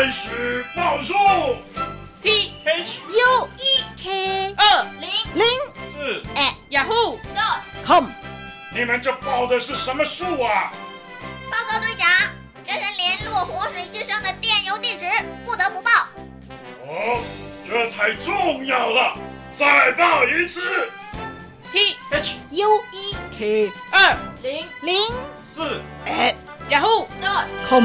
开始报数。T H U E K 二零零四，哎雅虎 com 你们这报的是什么数啊？报告队长，这是联络活水之声的电邮地址，不得不报。哦，这太重要了，再报一次。T H U E K 二零零四，哎雅虎 com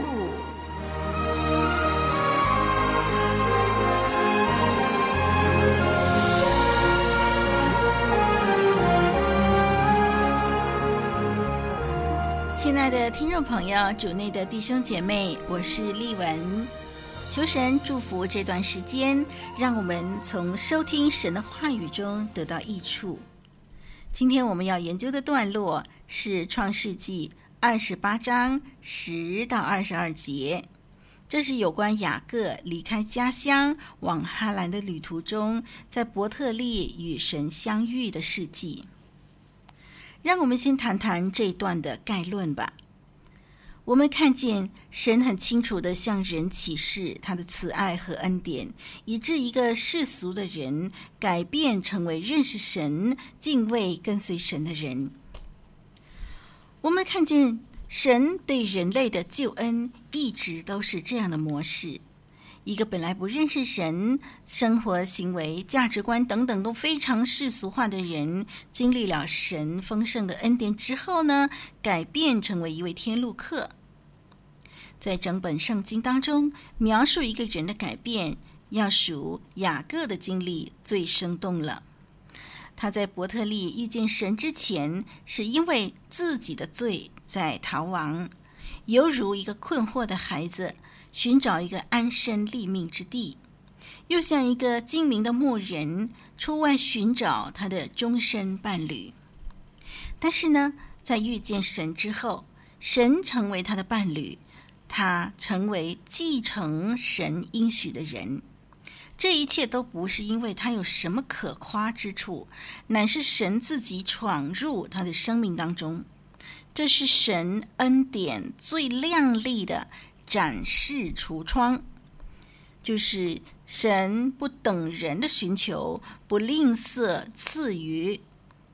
亲爱的听众朋友，主内的弟兄姐妹，我是丽文。求神祝福这段时间，让我们从收听神的话语中得到益处。今天我们要研究的段落是《创世纪》二十八章十到二十二节，这是有关雅各离开家乡往哈兰的旅途中，在伯特利与神相遇的事迹。让我们先谈谈这一段的概论吧。我们看见神很清楚地向人启示他的慈爱和恩典，以致一个世俗的人改变成为认识神、敬畏、跟随神的人。我们看见神对人类的救恩一直都是这样的模式。一个本来不认识神、生活行为、价值观等等都非常世俗化的人，经历了神丰盛的恩典之后呢，改变成为一位天路客。在整本圣经当中，描述一个人的改变，要数雅各的经历最生动了。他在伯特利遇见神之前，是因为自己的罪在逃亡，犹如一个困惑的孩子。寻找一个安身立命之地，又像一个精明的牧人出外寻找他的终身伴侣。但是呢，在遇见神之后，神成为他的伴侣，他成为继承神应许的人。这一切都不是因为他有什么可夸之处，乃是神自己闯入他的生命当中。这是神恩典最亮丽的。展示橱窗，就是神不等人的寻求，不吝啬赐予。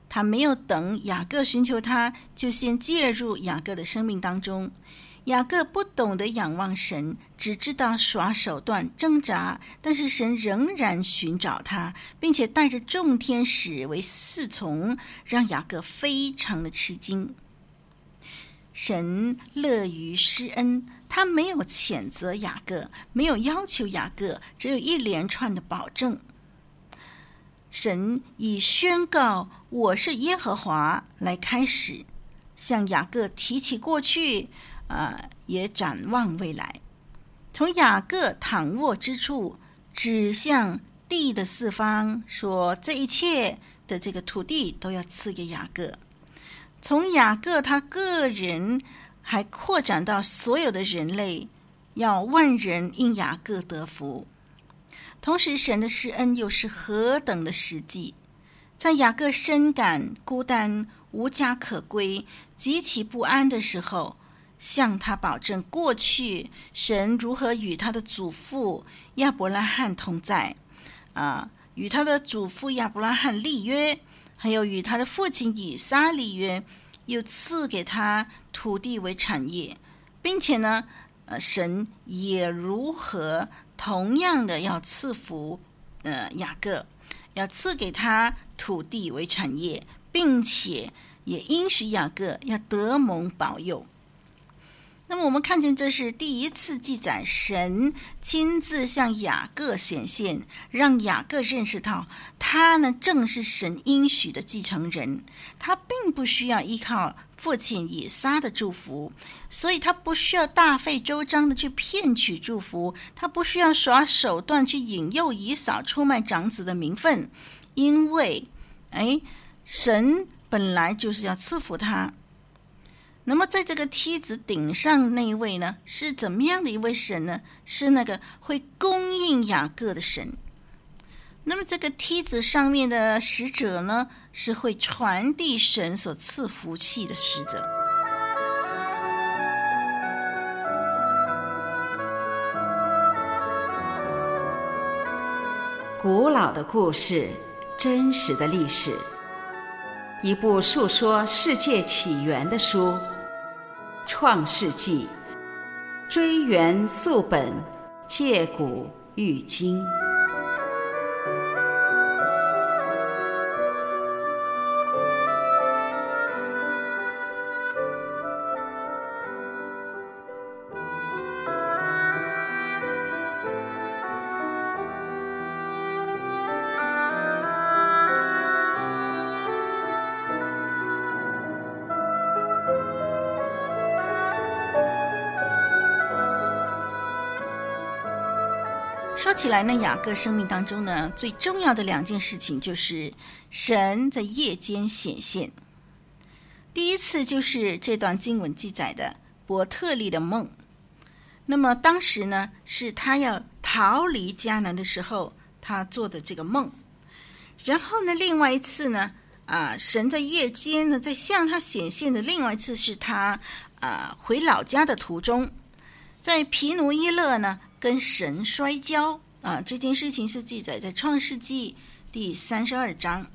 他没有等雅各寻求他，就先介入雅各的生命当中。雅各不懂得仰望神，只知道耍手段挣扎，但是神仍然寻找他，并且带着众天使为侍从，让雅各非常的吃惊。神乐于施恩。他没有谴责雅各，没有要求雅各，只有一连串的保证。神以宣告“我是耶和华”来开始，向雅各提起过去，啊、呃，也展望未来。从雅各躺卧之处指向地的四方，说这一切的这个土地都要赐给雅各。从雅各他个人。还扩展到所有的人类，要万人因雅各得福。同时，神的施恩又是何等的实际，在雅各深感孤单、无家可归、极其不安的时候，向他保证过去神如何与他的祖父亚伯拉罕同在，啊，与他的祖父亚伯拉罕立约，还有与他的父亲以撒立约。又赐给他土地为产业，并且呢，呃，神也如何同样的要赐福，呃，雅各，要赐给他土地为产业，并且也应许雅各要得蒙保佑。那么我们看见这是第一次记载，神亲自向雅各显现，让雅各认识到他呢正是神应许的继承人，他并不需要依靠父亲以撒的祝福，所以他不需要大费周章的去骗取祝福，他不需要耍手段去引诱以扫出卖长子的名分，因为，哎，神本来就是要赐福他。那么，在这个梯子顶上那一位呢，是怎么样的一位神呢？是那个会供应雅各的神。那么，这个梯子上面的使者呢，是会传递神所赐福气的使者。古老的故事，真实的历史，一部述说世界起源的书。创世纪，追源溯本，借古喻今。起来呢，雅各生命当中呢，最重要的两件事情就是神在夜间显现。第一次就是这段经文记载的伯特利的梦。那么当时呢，是他要逃离迦南的时候，他做的这个梦。然后呢，另外一次呢，啊，神在夜间呢，在向他显现的另外一次是他啊回老家的途中，在皮努伊勒呢。跟神摔跤啊！这件事情是记载在创世纪第三十二章。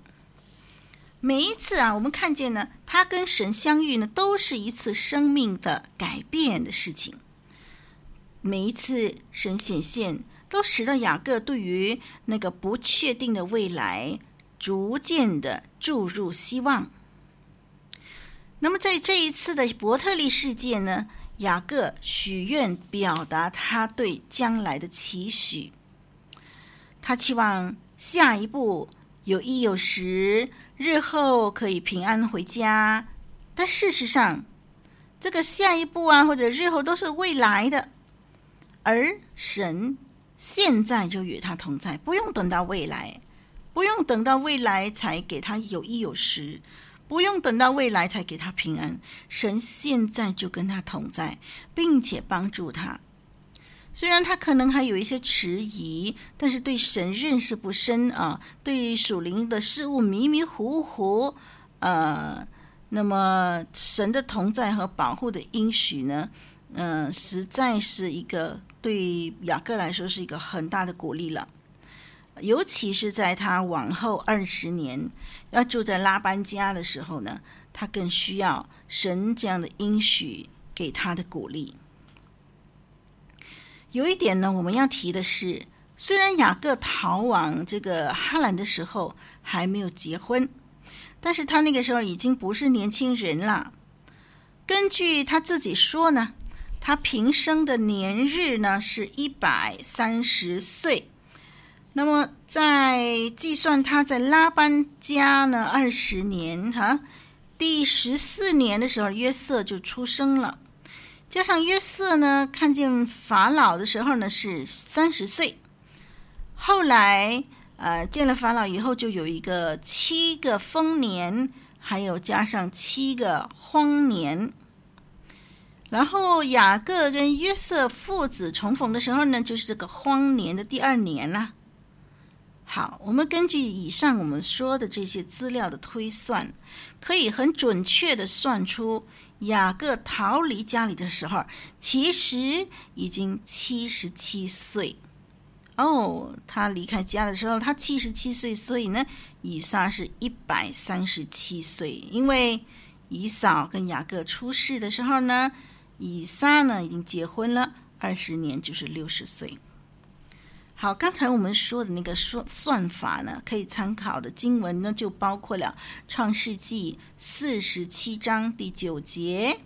每一次啊，我们看见呢，他跟神相遇呢，都是一次生命的改变的事情。每一次神显现，都使得雅各对于那个不确定的未来，逐渐的注入希望。那么在这一次的伯特利事件呢，雅各许愿，表达他对将来的期许。他期望下一步有衣有食，日后可以平安回家。但事实上，这个下一步啊，或者日后都是未来的，而神现在就与他同在，不用等到未来，不用等到未来才给他有衣有食。不用等到未来才给他平安，神现在就跟他同在，并且帮助他。虽然他可能还有一些迟疑，但是对神认识不深啊，对属灵的事物迷迷糊糊，呃，那么神的同在和保护的应许呢，嗯、实在是一个对雅各来说是一个很大的鼓励了。尤其是在他往后二十年要住在拉班家的时候呢，他更需要神这样的应许给他的鼓励。有一点呢，我们要提的是，虽然雅各逃往这个哈兰的时候还没有结婚，但是他那个时候已经不是年轻人了。根据他自己说呢，他平生的年日呢是一百三十岁。那么，在计算他在拉班家呢二十年哈，第十四年的时候，约瑟就出生了。加上约瑟呢，看见法老的时候呢是三十岁。后来，呃，见了法老以后，就有一个七个丰年，还有加上七个荒年。然后雅各跟约瑟父子重逢的时候呢，就是这个荒年的第二年了。好，我们根据以上我们说的这些资料的推算，可以很准确的算出雅各逃离家里的时候，其实已经七十七岁。哦，他离开家的时候，他七十七岁，所以呢，以撒是一百三十七岁。因为以扫跟雅各出世的时候呢，以撒呢已经结婚了二十年，就是六十岁。好，刚才我们说的那个算算法呢，可以参考的经文呢，就包括了《创世纪》四十七章第九节，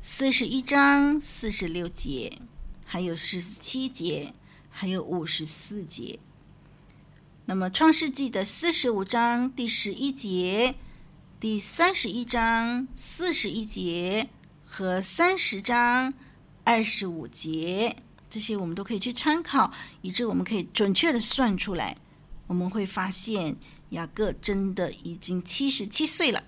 四十一章四十六节，还有十七节，还有五十四节。那么《创世纪》的四十五章第十一节、第三十一章四十一节和三十章二十五节，这些我们都可以去参考，以致我们可以准确的算出来。我们会发现雅各真的已经七十七岁了，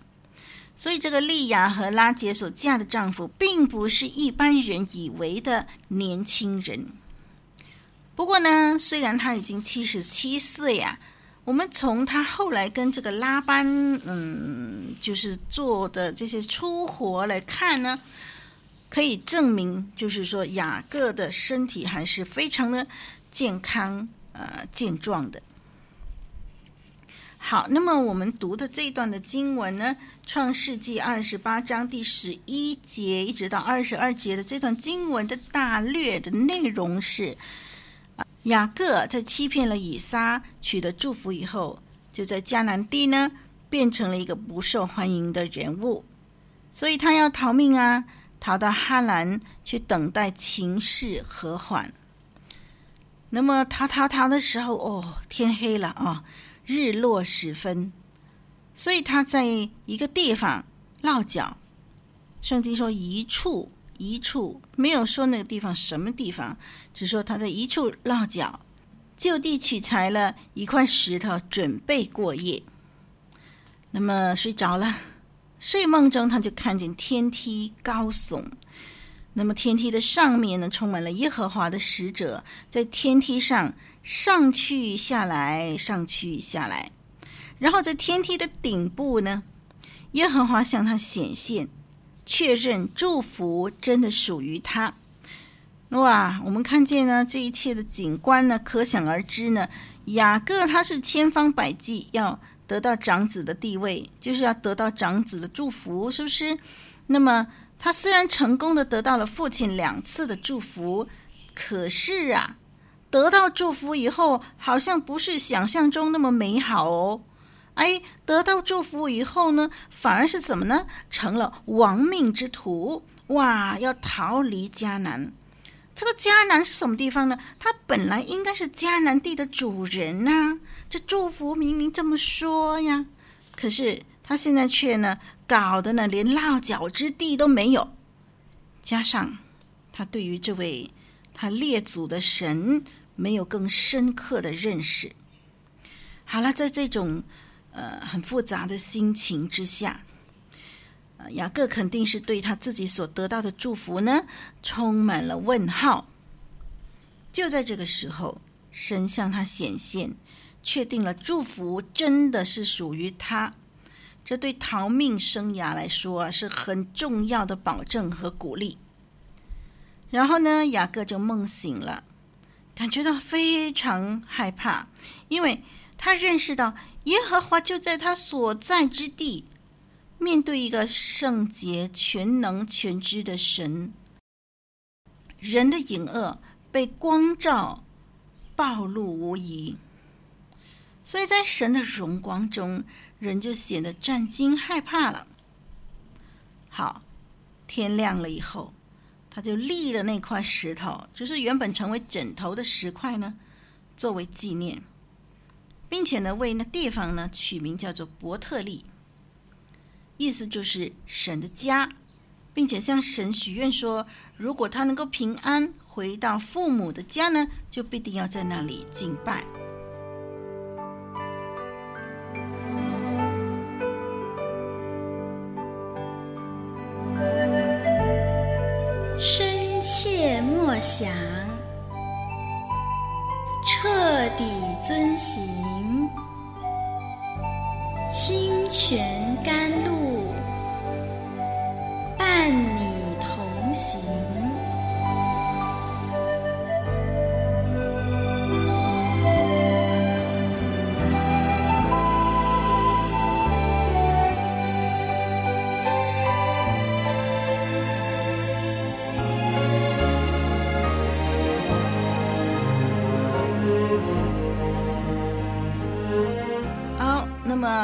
所以这个利亚和拉杰所嫁的丈夫，并不是一般人以为的年轻人。不过呢，虽然他已经七十七岁啊，我们从他后来跟这个拉班，嗯，就是做的这些粗活来看呢，可以证明，就是说雅各的身体还是非常的健康，呃，健壮的。好，那么我们读的这一段的经文呢，《创世纪》二十八章第十一节一直到二十二节的这段经文的大略的内容是。雅各在欺骗了以撒，取得祝福以后，就在迦南地呢，变成了一个不受欢迎的人物，所以他要逃命啊，逃到哈兰去等待情势和缓。那么逃逃逃的时候，哦，天黑了啊、日落时分，所以他在一个地方落脚。圣经说一处。一处没有说那个地方什么地方，只说他在一处落脚，就地取材了一块石头，准备过夜。那么睡着了，睡梦中他就看见天梯高耸，那么天梯的上面呢，充满了耶和华的使者，在天梯上上去下来，上去下来，然后在天梯的顶部呢，耶和华向他显现。确认祝福真的属于他，哇！我们看见呢，这一切的景观呢，可想而知呢。雅各他是千方百计要得到长子的地位，就是要得到长子的祝福，是不是？那么他虽然成功的得到了父亲两次的祝福，可是啊，得到祝福以后，好像不是想象中那么美好哦。哎，得到祝福以后呢，反而是怎么呢？成了亡命之徒哇！要逃离迦南。这个迦南是什么地方呢？他本来应该是迦南地的主人呐。这祝福明明这么说呀，可是他现在却呢，搞得呢，连落脚之地都没有。加上他对于这位他列祖的神没有更深刻的认识。好了，在这种。呃，很复杂的心情之下，雅各肯定是对他自己所得到的祝福呢，充满了问号。就在这个时候，神向他显现，确定了祝福真的是属于他。这对逃命生涯来说啊，是很重要的保证和鼓励。然后呢，雅各就梦醒了，感觉到非常害怕，因为他认识到。耶和华就在他所在之地，面对一个圣洁、全能、全知的神，人的隐恶被光照，暴露无遗。所以在神的荣光中，人就显得战惊害怕了。好，天亮了以后，他就立了那块石头，就是原本成为枕头的石块呢，作为纪念。并且呢，为那地方呢取名叫做伯特利，意思就是神的家，并且向神许愿说，如果他能够平安回到父母的家呢，就必定要在那里敬拜。深切默想，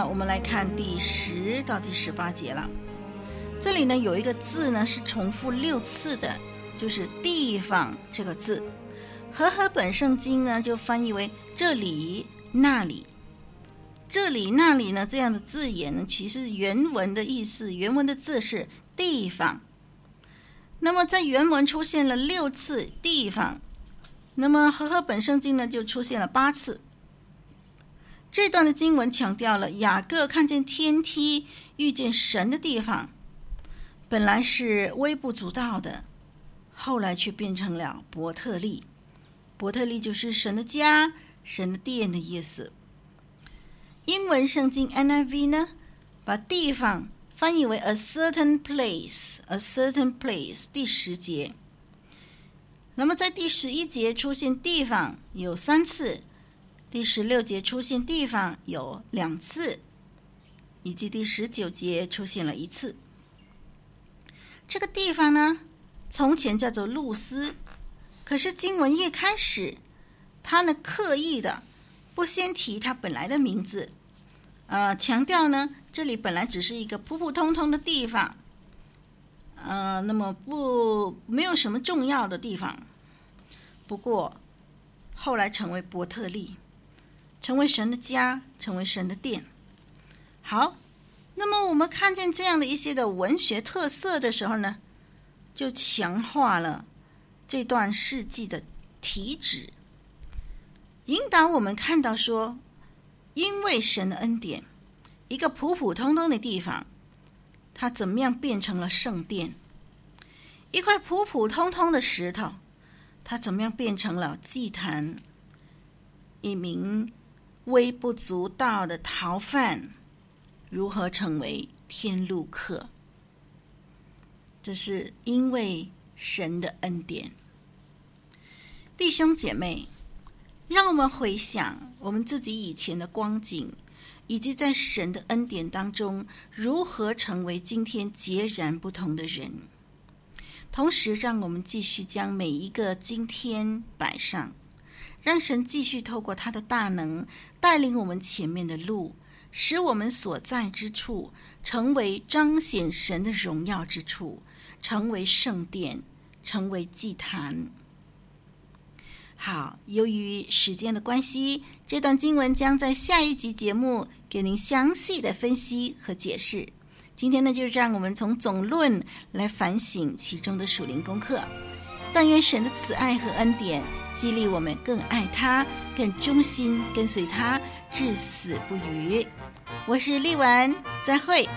我们来看第十到第十八节了。这里呢有一个字呢是重复六次的，就是“地方”这个字。和合本圣经呢就翻译为“这里”“那里”。这里、那里呢这样的字眼呢，其实原文的意思，原文的字是“地方”。那么在原文出现了六次“地方”，那么和合本圣经呢就出现了八次。这段的经文强调了雅各看见天梯遇见神的地方，本来是微不足道的，后来却变成了伯特利。伯特利就是神的家、神的殿的意思。英文圣经 NIV 呢，把地方翻译为 a certain place，a certain place。第十节，那么在第十一节出现地方有三次。第十六节出现地方有两次，以及第十九节出现了一次。这个地方呢，从前叫做露丝，可是经文一开始，他呢刻意的不先提他本来的名字，呃，强调呢这里本来只是一个普普通通的地方，呃，那么不没有什么重要的地方，不过后来成为伯特利。成为神的家，成为神的殿。好，那么我们看见这样的一些的文学特色的时候呢，就强化了这段事迹的体旨，引导我们看到说，因为神的恩典，一个普普通通的地方，它怎么样变成了圣殿？一块普普通通的石头，它怎么样变成了祭坛？一名。微不足道的逃犯，如何成为天路客？这是因为神的恩典。弟兄姐妹，让我们回想我们自己以前的光景，以及在神的恩典当中，如何成为今天截然不同的人。同时，让我们继续将每一个今天摆上。让神继续透过他的大能带领我们前面的路，使我们所在之处成为彰显神的荣耀之处，成为圣殿，成为祭坛。好，由于时间的关系，这段经文将在下一集节目给您详细的分析和解释。今天呢，就是让我们从总论来反省其中的属灵功课。但愿神的慈爱和恩典激励我们更爱他，更忠心跟随他，至死不渝。我是丽文，再会。